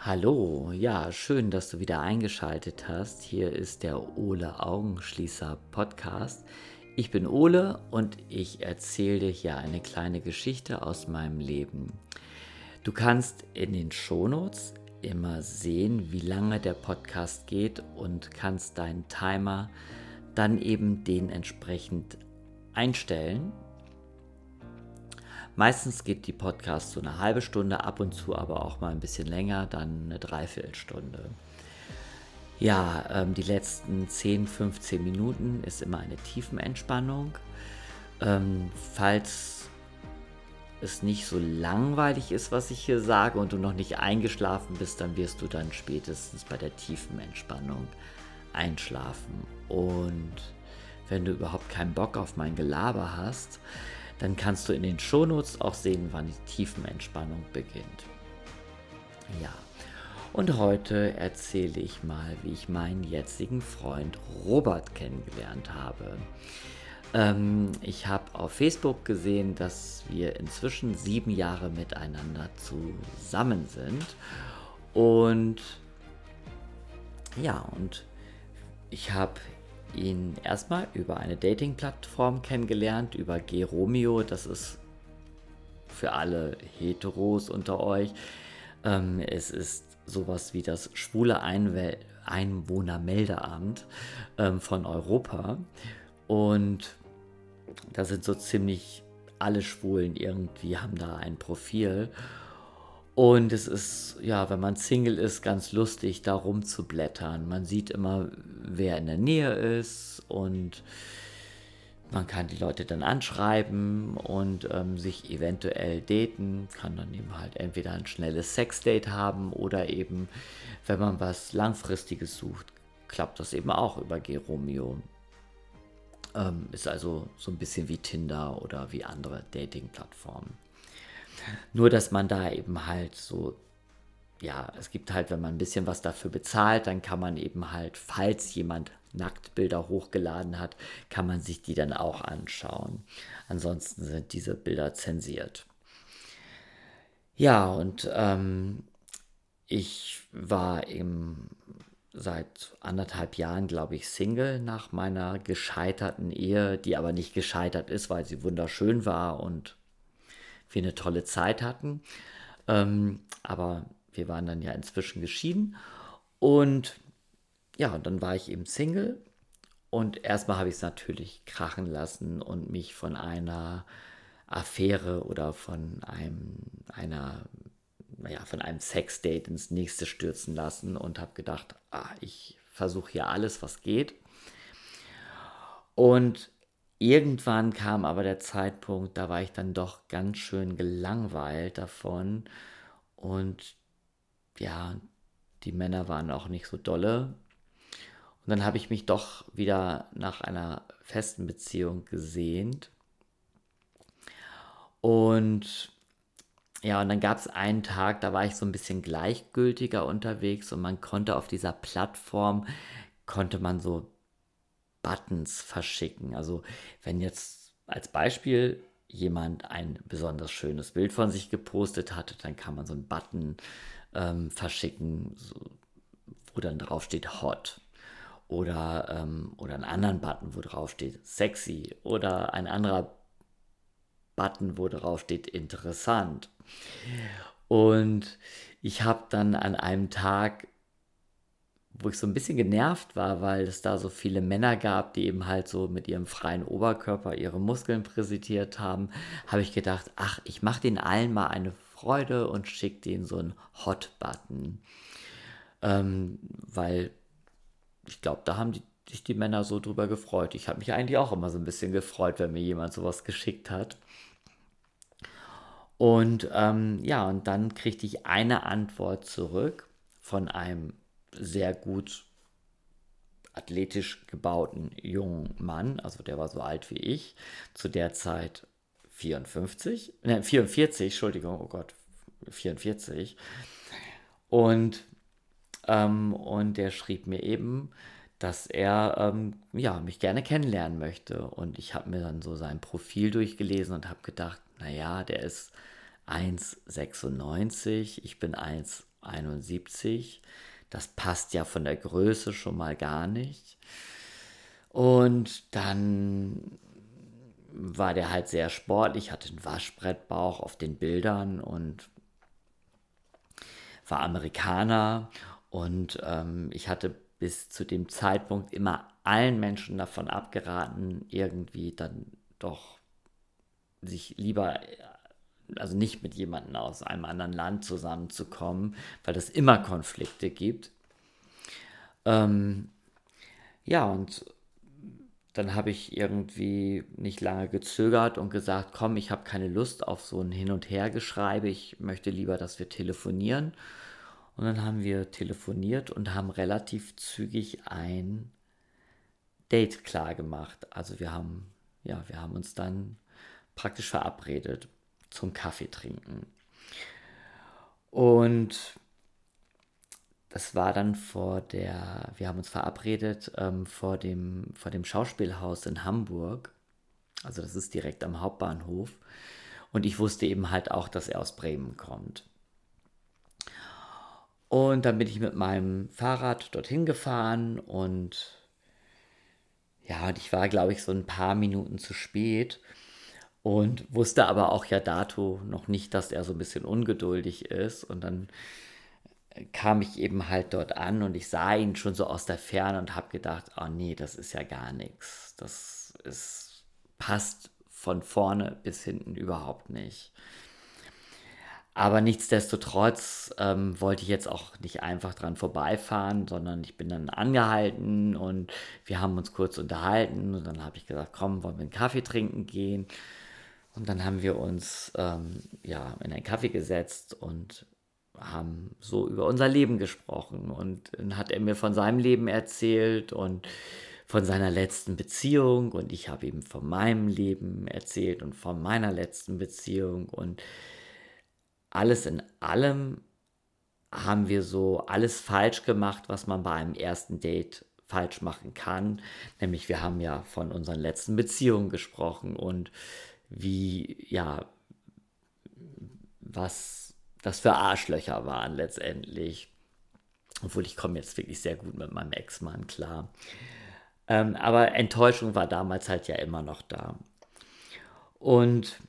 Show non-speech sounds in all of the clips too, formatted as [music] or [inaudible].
Hallo, ja, schön, dass du wieder eingeschaltet hast. Hier ist der Ole Augenschließer Podcast. Ich bin Ole und ich erzähle dir hier eine kleine Geschichte aus meinem Leben. Du kannst in den Shownotes immer sehen, wie lange der Podcast geht und kannst deinen Timer dann eben dementsprechend einstellen. Meistens geht die Podcast so eine halbe Stunde, ab und zu aber auch mal ein bisschen länger, dann eine Dreiviertelstunde. Ja, ähm, die letzten 10, 15 Minuten ist immer eine Tiefenentspannung. Ähm, falls es nicht so langweilig ist, was ich hier sage und du noch nicht eingeschlafen bist, dann wirst du dann spätestens bei der tiefen Entspannung einschlafen. Und wenn du überhaupt keinen Bock auf mein Gelaber hast, dann kannst du in den Shownotes auch sehen, wann die Tiefenentspannung beginnt. Ja, und heute erzähle ich mal, wie ich meinen jetzigen Freund Robert kennengelernt habe. Ähm, ich habe auf Facebook gesehen, dass wir inzwischen sieben Jahre miteinander zusammen sind. Und ja, und ich habe ihn erstmal über eine Dating-Plattform kennengelernt, über Geromeo. Das ist für alle Heteros unter euch. Ähm, es ist sowas wie das schwule Einwel Einwohnermeldeamt ähm, von Europa. Und da sind so ziemlich alle Schwulen irgendwie, haben da ein Profil. Und es ist, ja, wenn man Single ist, ganz lustig, da rumzublättern. Man sieht immer, wer in der Nähe ist und man kann die Leute dann anschreiben und ähm, sich eventuell daten, kann dann eben halt entweder ein schnelles Sexdate haben oder eben, wenn man was Langfristiges sucht, klappt das eben auch über Geromeo. Ähm, ist also so ein bisschen wie Tinder oder wie andere Dating-Plattformen. Nur, dass man da eben halt so, ja, es gibt halt, wenn man ein bisschen was dafür bezahlt, dann kann man eben halt, falls jemand Nacktbilder hochgeladen hat, kann man sich die dann auch anschauen. Ansonsten sind diese Bilder zensiert. Ja, und ähm, ich war eben seit anderthalb Jahren, glaube ich, Single nach meiner gescheiterten Ehe, die aber nicht gescheitert ist, weil sie wunderschön war und wir eine tolle Zeit hatten. Ähm, aber wir waren dann ja inzwischen geschieden. Und ja, dann war ich eben Single. Und erstmal habe ich es natürlich krachen lassen und mich von einer Affäre oder von einem, einer, naja, von einem Sexdate ins nächste stürzen lassen und habe gedacht, ah, ich versuche hier alles, was geht. Und Irgendwann kam aber der Zeitpunkt, da war ich dann doch ganz schön gelangweilt davon. Und ja, die Männer waren auch nicht so dolle. Und dann habe ich mich doch wieder nach einer festen Beziehung gesehnt. Und ja, und dann gab es einen Tag, da war ich so ein bisschen gleichgültiger unterwegs und man konnte auf dieser Plattform, konnte man so Buttons verschicken. Also wenn jetzt als Beispiel jemand ein besonders schönes Bild von sich gepostet hat, dann kann man so einen Button ähm, verschicken, so, wo dann drauf steht Hot. Oder, ähm, oder einen anderen Button, wo drauf steht Sexy. Oder ein anderer Button, wo drauf steht Interessant. Und ich habe dann an einem Tag wo ich so ein bisschen genervt war, weil es da so viele Männer gab, die eben halt so mit ihrem freien Oberkörper ihre Muskeln präsentiert haben, habe ich gedacht, ach, ich mache den allen mal eine Freude und schicke denen so einen Hot-Button. Ähm, weil ich glaube, da haben die, sich die Männer so drüber gefreut. Ich habe mich eigentlich auch immer so ein bisschen gefreut, wenn mir jemand sowas geschickt hat. Und ähm, ja, und dann kriegte ich eine Antwort zurück von einem sehr gut athletisch gebauten jungen Mann, also der war so alt wie ich, zu der Zeit 54, ne, 44, Entschuldigung, oh Gott, 44. Und, ähm, und der schrieb mir eben, dass er ähm, ja, mich gerne kennenlernen möchte. Und ich habe mir dann so sein Profil durchgelesen und habe gedacht, naja, der ist 1,96, ich bin 1,80 1,71. Das passt ja von der Größe schon mal gar nicht. Und dann war der halt sehr sportlich, hatte einen Waschbrettbauch auf den Bildern und war Amerikaner. Und ähm, ich hatte bis zu dem Zeitpunkt immer allen Menschen davon abgeraten, irgendwie dann doch sich lieber, also nicht mit jemandem aus einem anderen Land zusammenzukommen, weil es immer Konflikte gibt. Ähm, ja, und dann habe ich irgendwie nicht lange gezögert und gesagt, komm, ich habe keine Lust auf so ein Hin- und Hergeschreibe, ich möchte lieber, dass wir telefonieren. Und dann haben wir telefoniert und haben relativ zügig ein Date klar gemacht. Also wir haben, ja, wir haben uns dann praktisch verabredet zum Kaffee trinken. Und das war dann vor der, wir haben uns verabredet ähm, vor, dem, vor dem Schauspielhaus in Hamburg. Also das ist direkt am Hauptbahnhof. Und ich wusste eben halt auch, dass er aus Bremen kommt. Und dann bin ich mit meinem Fahrrad dorthin gefahren und ja, und ich war, glaube ich, so ein paar Minuten zu spät und wusste aber auch ja dato noch nicht, dass er so ein bisschen ungeduldig ist. Und dann kam ich eben halt dort an und ich sah ihn schon so aus der Ferne und habe gedacht, oh nee, das ist ja gar nichts. Das ist, passt von vorne bis hinten überhaupt nicht. Aber nichtsdestotrotz ähm, wollte ich jetzt auch nicht einfach dran vorbeifahren, sondern ich bin dann angehalten und wir haben uns kurz unterhalten und dann habe ich gesagt, komm, wollen wir einen Kaffee trinken gehen? Und dann haben wir uns ähm, ja in einen Kaffee gesetzt und haben so über unser Leben gesprochen. Und dann hat er mir von seinem Leben erzählt und von seiner letzten Beziehung. Und ich habe ihm von meinem Leben erzählt und von meiner letzten Beziehung. Und alles in allem haben wir so alles falsch gemacht, was man bei einem ersten Date falsch machen kann. Nämlich wir haben ja von unseren letzten Beziehungen gesprochen und wie, ja, was das für Arschlöcher waren letztendlich. Obwohl ich komme jetzt wirklich sehr gut mit meinem Ex-Mann klar. Ähm, aber Enttäuschung war damals halt ja immer noch da. Und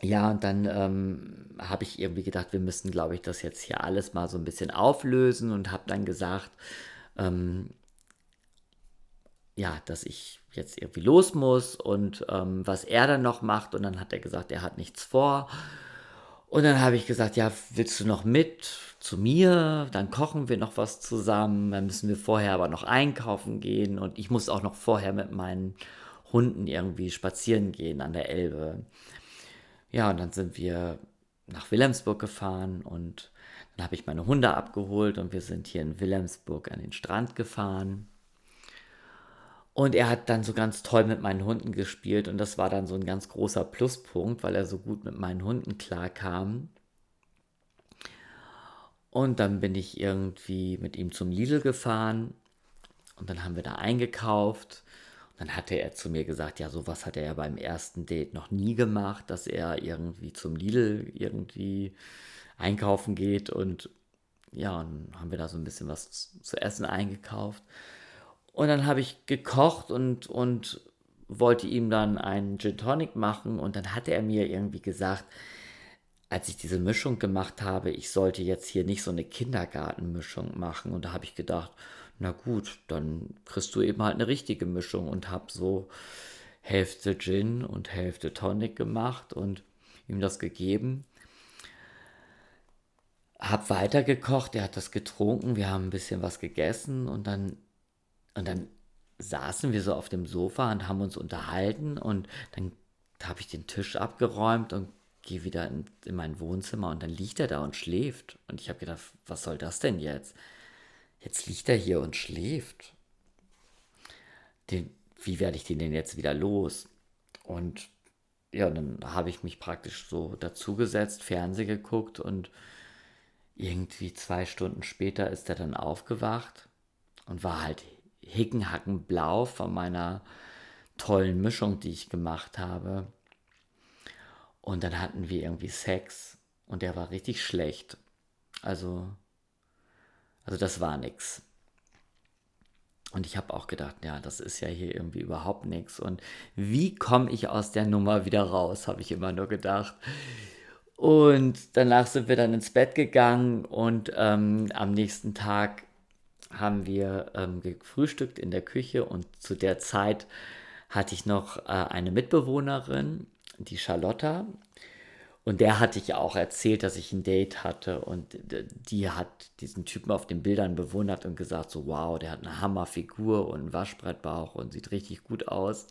ja, und dann ähm, habe ich irgendwie gedacht, wir müssten, glaube ich, das jetzt hier alles mal so ein bisschen auflösen und habe dann gesagt, ähm, ja, dass ich jetzt irgendwie los muss und ähm, was er dann noch macht. Und dann hat er gesagt, er hat nichts vor. Und dann habe ich gesagt, ja, willst du noch mit zu mir? Dann kochen wir noch was zusammen. Dann müssen wir vorher aber noch einkaufen gehen. Und ich muss auch noch vorher mit meinen Hunden irgendwie spazieren gehen an der Elbe. Ja, und dann sind wir nach Wilhelmsburg gefahren und dann habe ich meine Hunde abgeholt und wir sind hier in Wilhelmsburg an den Strand gefahren. Und er hat dann so ganz toll mit meinen Hunden gespielt und das war dann so ein ganz großer Pluspunkt, weil er so gut mit meinen Hunden klarkam. Und dann bin ich irgendwie mit ihm zum Lidl gefahren und dann haben wir da eingekauft dann hatte er zu mir gesagt, ja, sowas hat er ja beim ersten Date noch nie gemacht, dass er irgendwie zum Lidl irgendwie einkaufen geht und ja, und haben wir da so ein bisschen was zu essen eingekauft. Und dann habe ich gekocht und, und wollte ihm dann einen Gin Tonic machen und dann hatte er mir irgendwie gesagt, als ich diese Mischung gemacht habe, ich sollte jetzt hier nicht so eine Kindergartenmischung machen. Und da habe ich gedacht, na gut, dann kriegst du eben halt eine richtige Mischung und hab so Hälfte Gin und Hälfte Tonic gemacht und ihm das gegeben. Hab weitergekocht, er hat das getrunken, wir haben ein bisschen was gegessen und dann, und dann saßen wir so auf dem Sofa und haben uns unterhalten und dann habe ich den Tisch abgeräumt und gehe wieder in, in, mein Wohnzimmer und dann liegt er da und schläft. Und ich habe gedacht, was soll das denn jetzt? Jetzt liegt er hier und schläft. Den, wie werde ich den denn jetzt wieder los? Und ja, dann habe ich mich praktisch so dazugesetzt, Fernsehen geguckt und irgendwie zwei Stunden später ist er dann aufgewacht und war halt hickenhackenblau von meiner tollen Mischung, die ich gemacht habe. Und dann hatten wir irgendwie Sex und der war richtig schlecht. Also, also das war nix. Und ich habe auch gedacht, ja, das ist ja hier irgendwie überhaupt nichts. Und wie komme ich aus der Nummer wieder raus, habe ich immer nur gedacht. Und danach sind wir dann ins Bett gegangen und ähm, am nächsten Tag haben wir ähm, gefrühstückt in der Küche und zu der Zeit hatte ich noch äh, eine Mitbewohnerin, die Charlotta. Und der hatte ich auch erzählt, dass ich ein Date hatte und die hat diesen Typen auf den Bildern bewundert und gesagt so, wow, der hat eine Hammerfigur und einen Waschbrettbauch und sieht richtig gut aus.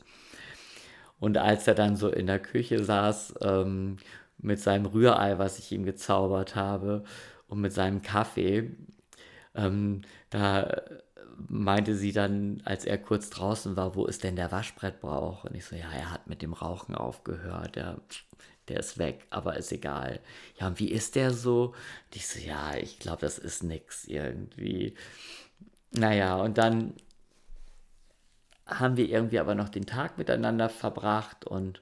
Und als er dann so in der Küche saß ähm, mit seinem Rührei, was ich ihm gezaubert habe, und mit seinem Kaffee. Ähm, da meinte sie dann, als er kurz draußen war, wo ist denn der Waschbrettbrauch? Und ich so, ja, er hat mit dem Rauchen aufgehört, der, der ist weg, aber ist egal. Ja, und wie ist der so? Und ich so, ja, ich glaube, das ist nix irgendwie. Naja, und dann haben wir irgendwie aber noch den Tag miteinander verbracht und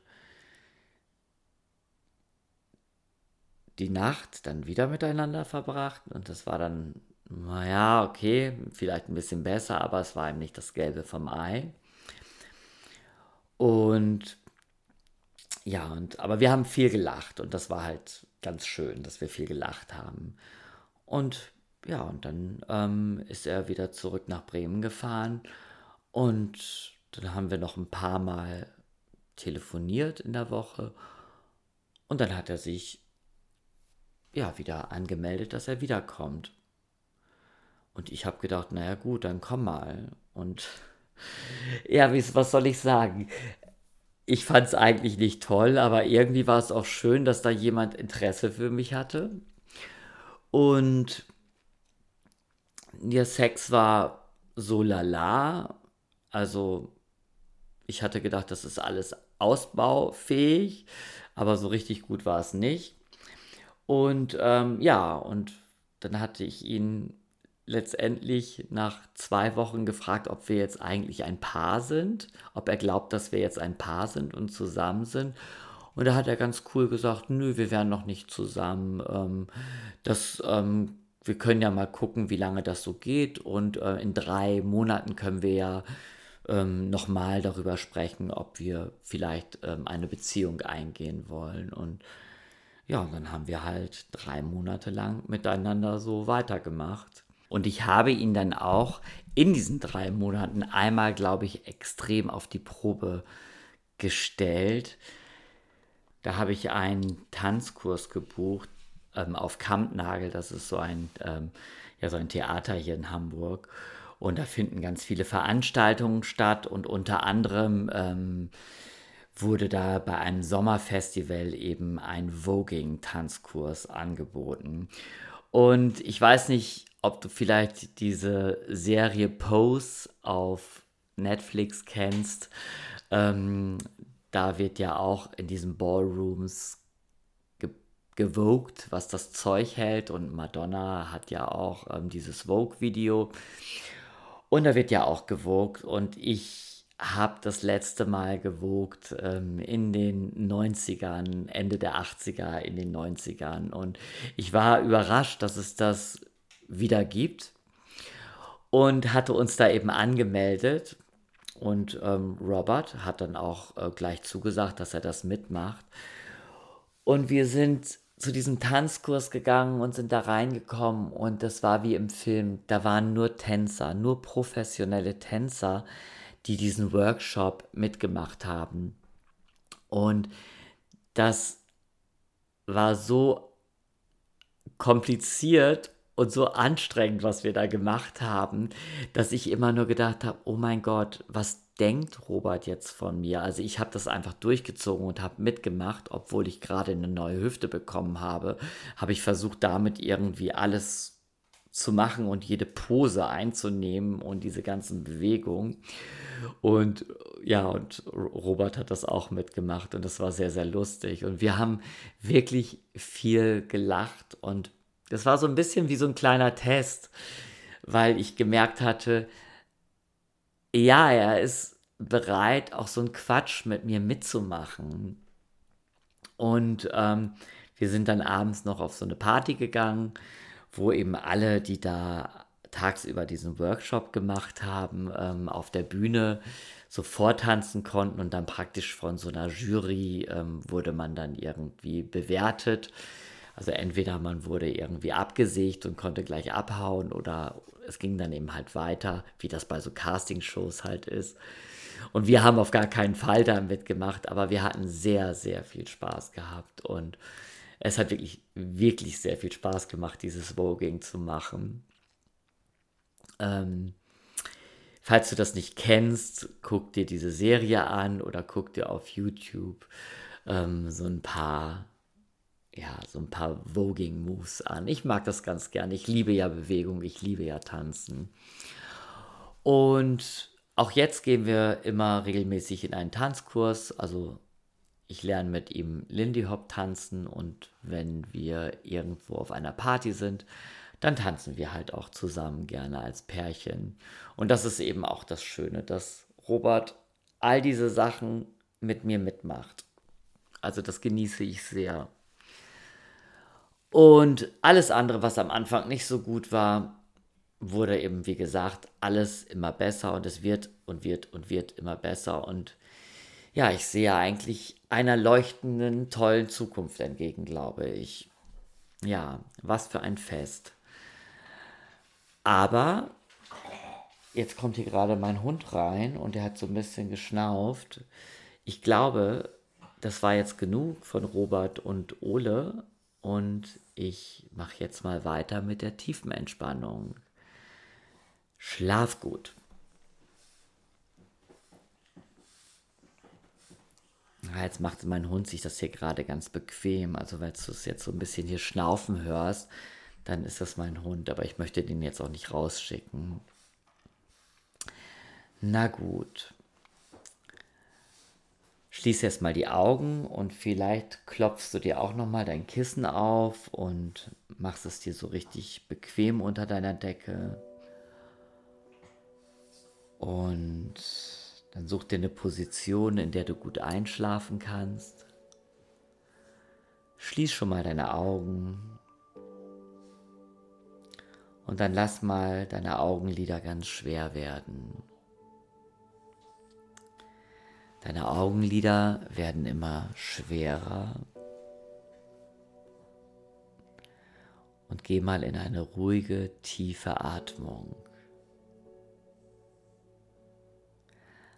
die Nacht dann wieder miteinander verbracht und das war dann, naja, okay, vielleicht ein bisschen besser, aber es war eben nicht das Gelbe vom Ei. Und ja, und aber wir haben viel gelacht und das war halt ganz schön, dass wir viel gelacht haben. Und ja, und dann ähm, ist er wieder zurück nach Bremen gefahren und dann haben wir noch ein paar Mal telefoniert in der Woche und dann hat er sich ja, wieder angemeldet, dass er wiederkommt. Und ich habe gedacht, naja gut, dann komm mal. Und [laughs] ja, was soll ich sagen? Ich fand es eigentlich nicht toll, aber irgendwie war es auch schön, dass da jemand Interesse für mich hatte. Und der Sex war so lala. Also ich hatte gedacht, das ist alles ausbaufähig, aber so richtig gut war es nicht. Und ähm, ja, und dann hatte ich ihn letztendlich nach zwei Wochen gefragt, ob wir jetzt eigentlich ein Paar sind, ob er glaubt, dass wir jetzt ein Paar sind und zusammen sind. Und da hat er ganz cool gesagt, nö, wir wären noch nicht zusammen. Ähm, das, ähm, wir können ja mal gucken, wie lange das so geht. Und äh, in drei Monaten können wir ja ähm, nochmal darüber sprechen, ob wir vielleicht ähm, eine Beziehung eingehen wollen. Und ja, dann haben wir halt drei Monate lang miteinander so weitergemacht. Und ich habe ihn dann auch in diesen drei Monaten einmal, glaube ich, extrem auf die Probe gestellt. Da habe ich einen Tanzkurs gebucht ähm, auf Kampnagel. Das ist so ein, ähm, ja, so ein Theater hier in Hamburg. Und da finden ganz viele Veranstaltungen statt und unter anderem ähm, wurde da bei einem Sommerfestival eben ein Voging-Tanzkurs angeboten. Und ich weiß nicht, ob du vielleicht diese Serie Pose auf Netflix kennst. Ähm, da wird ja auch in diesen Ballrooms ge gewogt, was das Zeug hält. Und Madonna hat ja auch ähm, dieses Vogue-Video. Und da wird ja auch gewogt. Und ich habe das letzte Mal gewogt ähm, in den 90ern, Ende der 80er, in den 90ern. Und ich war überrascht, dass es das wieder gibt und hatte uns da eben angemeldet. Und ähm, Robert hat dann auch äh, gleich zugesagt, dass er das mitmacht. Und wir sind zu diesem Tanzkurs gegangen und sind da reingekommen und das war wie im Film. Da waren nur Tänzer, nur professionelle Tänzer die diesen Workshop mitgemacht haben. Und das war so kompliziert und so anstrengend, was wir da gemacht haben, dass ich immer nur gedacht habe, oh mein Gott, was denkt Robert jetzt von mir? Also ich habe das einfach durchgezogen und habe mitgemacht, obwohl ich gerade eine neue Hüfte bekommen habe, habe ich versucht, damit irgendwie alles zu machen und jede Pose einzunehmen und diese ganzen Bewegungen. Und ja, und Robert hat das auch mitgemacht und das war sehr, sehr lustig. Und wir haben wirklich viel gelacht und das war so ein bisschen wie so ein kleiner Test, weil ich gemerkt hatte, ja, er ist bereit, auch so einen Quatsch mit mir mitzumachen. Und ähm, wir sind dann abends noch auf so eine Party gegangen wo eben alle, die da tagsüber diesen Workshop gemacht haben, ähm, auf der Bühne so vortanzen konnten und dann praktisch von so einer Jury ähm, wurde man dann irgendwie bewertet. Also entweder man wurde irgendwie abgesägt und konnte gleich abhauen oder es ging dann eben halt weiter, wie das bei so Castingshows halt ist. Und wir haben auf gar keinen Fall da mitgemacht, aber wir hatten sehr, sehr viel Spaß gehabt und es hat wirklich, wirklich sehr viel Spaß gemacht, dieses Voging zu machen. Ähm, falls du das nicht kennst, guck dir diese Serie an oder guck dir auf YouTube ähm, so ein paar, ja, so ein paar Voging-Moves an. Ich mag das ganz gerne. Ich liebe ja Bewegung, ich liebe ja Tanzen. Und auch jetzt gehen wir immer regelmäßig in einen Tanzkurs. Also ich lerne mit ihm Lindy Hop tanzen und wenn wir irgendwo auf einer Party sind, dann tanzen wir halt auch zusammen gerne als Pärchen. Und das ist eben auch das Schöne, dass Robert all diese Sachen mit mir mitmacht. Also das genieße ich sehr. Und alles andere, was am Anfang nicht so gut war, wurde eben, wie gesagt, alles immer besser und es wird und wird und wird immer besser. Und ja, ich sehe eigentlich einer leuchtenden, tollen Zukunft entgegen, glaube ich. Ja, was für ein Fest. Aber jetzt kommt hier gerade mein Hund rein und der hat so ein bisschen geschnauft. Ich glaube, das war jetzt genug von Robert und Ole und ich mache jetzt mal weiter mit der Tiefenentspannung. Schlaf gut. Ja, jetzt macht mein Hund sich das hier gerade ganz bequem. Also, weil du es jetzt so ein bisschen hier schnaufen hörst, dann ist das mein Hund. Aber ich möchte den jetzt auch nicht rausschicken. Na gut. Schließ jetzt mal die Augen und vielleicht klopfst du dir auch nochmal dein Kissen auf und machst es dir so richtig bequem unter deiner Decke. Und dann such dir eine Position, in der du gut einschlafen kannst. Schließ schon mal deine Augen. Und dann lass mal deine Augenlider ganz schwer werden. Deine Augenlider werden immer schwerer. Und geh mal in eine ruhige, tiefe Atmung.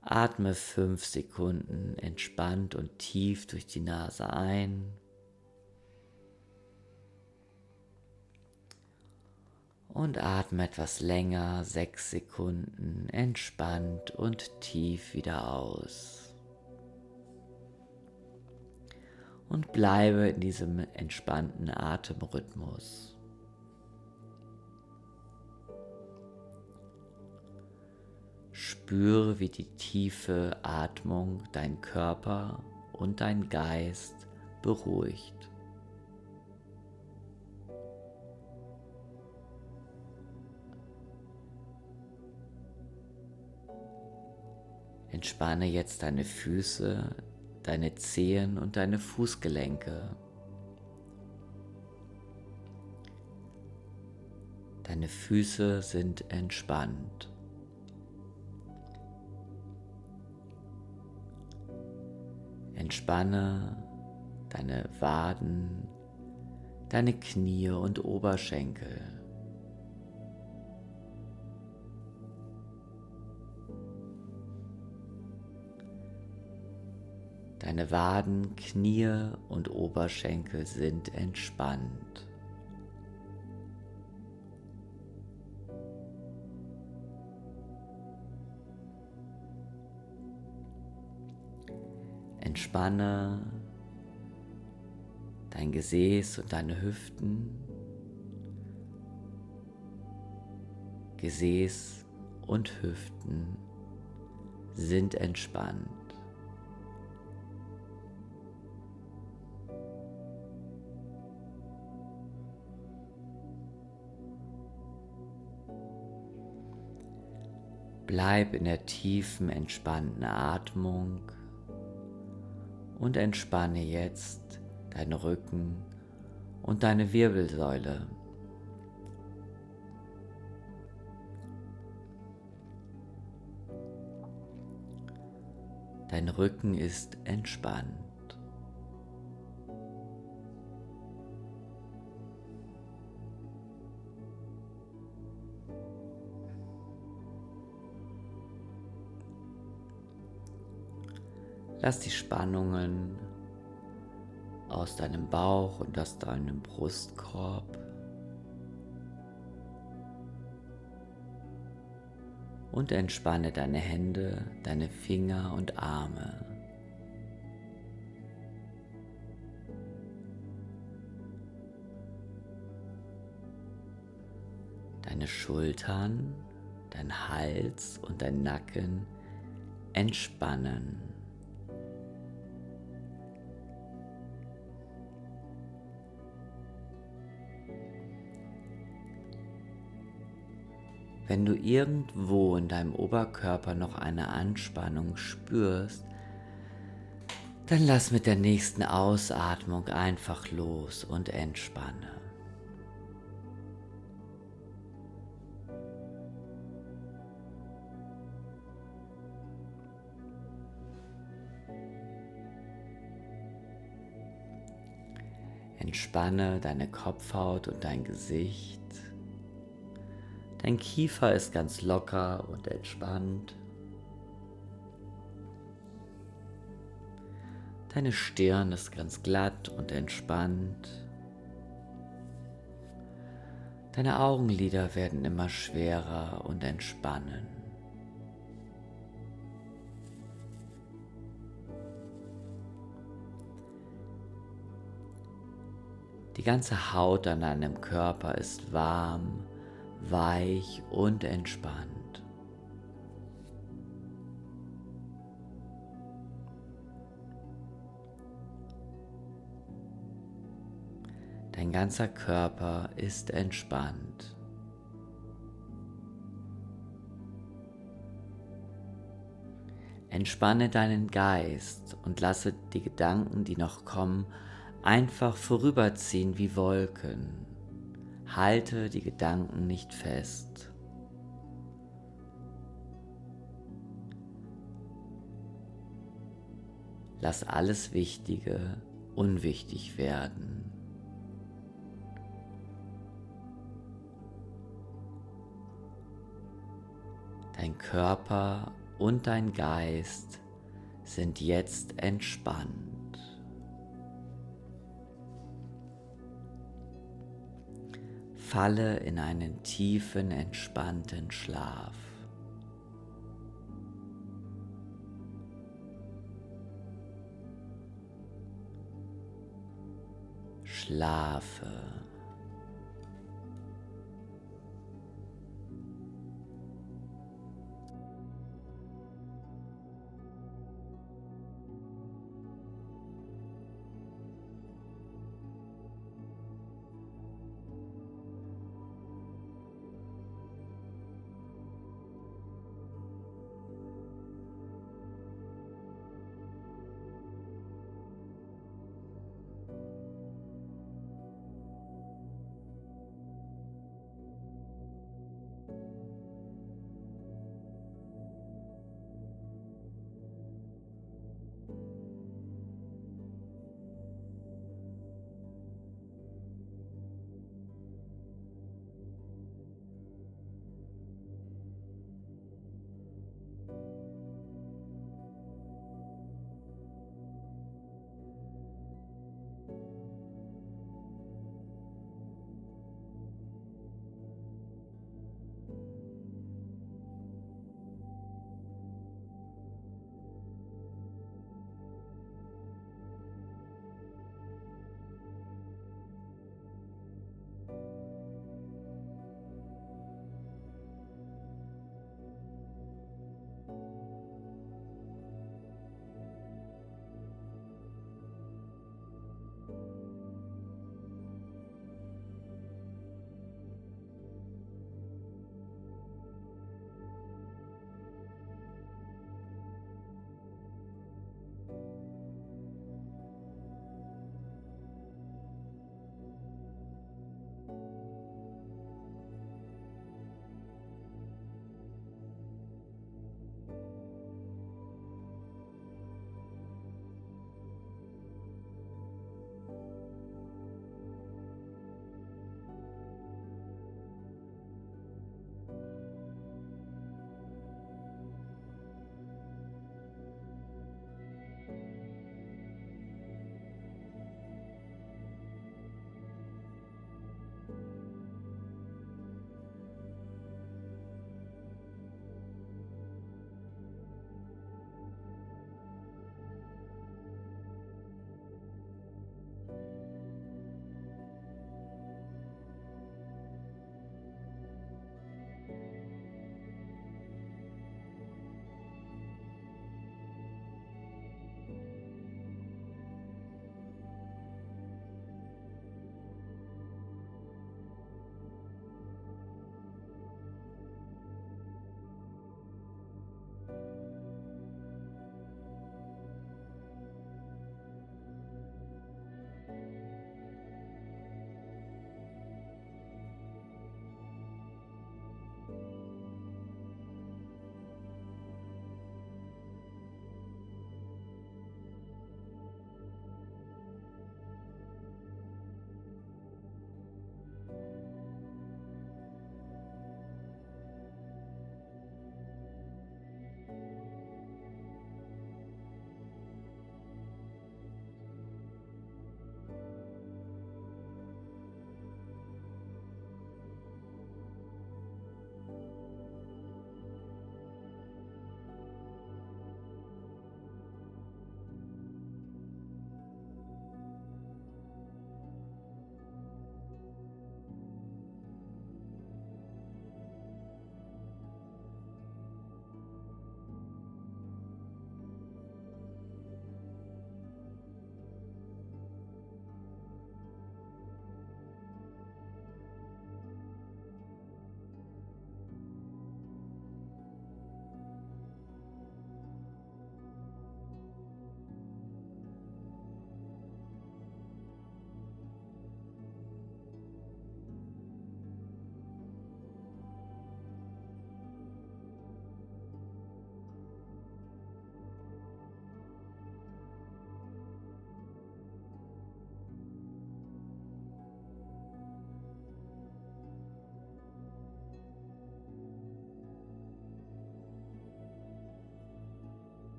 Atme fünf Sekunden entspannt und tief durch die Nase ein. Und atme etwas länger, sechs Sekunden entspannt und tief wieder aus. Und bleibe in diesem entspannten Atemrhythmus. Spüre, wie die tiefe Atmung dein Körper und dein Geist beruhigt. Entspanne jetzt deine Füße, deine Zehen und deine Fußgelenke. Deine Füße sind entspannt. Entspanne deine Waden, deine Knie und Oberschenkel. Deine Waden, Knie und Oberschenkel sind entspannt. Entspanne dein Gesäß und deine Hüften. Gesäß und Hüften sind entspannt. Bleib in der tiefen, entspannten Atmung und entspanne jetzt deinen Rücken und deine Wirbelsäule. Dein Rücken ist entspannt. Lass die Spannungen aus deinem Bauch und aus deinem Brustkorb und entspanne deine Hände, deine Finger und Arme. Deine Schultern, dein Hals und dein Nacken entspannen. Wenn du irgendwo in deinem Oberkörper noch eine Anspannung spürst, dann lass mit der nächsten Ausatmung einfach los und entspanne. Entspanne deine Kopfhaut und dein Gesicht. Dein Kiefer ist ganz locker und entspannt. Deine Stirn ist ganz glatt und entspannt. Deine Augenlider werden immer schwerer und entspannen. Die ganze Haut an deinem Körper ist warm weich und entspannt. Dein ganzer Körper ist entspannt. Entspanne deinen Geist und lasse die Gedanken, die noch kommen, einfach vorüberziehen wie Wolken. Halte die Gedanken nicht fest. Lass alles Wichtige unwichtig werden. Dein Körper und dein Geist sind jetzt entspannt. Falle in einen tiefen, entspannten Schlaf. Schlafe.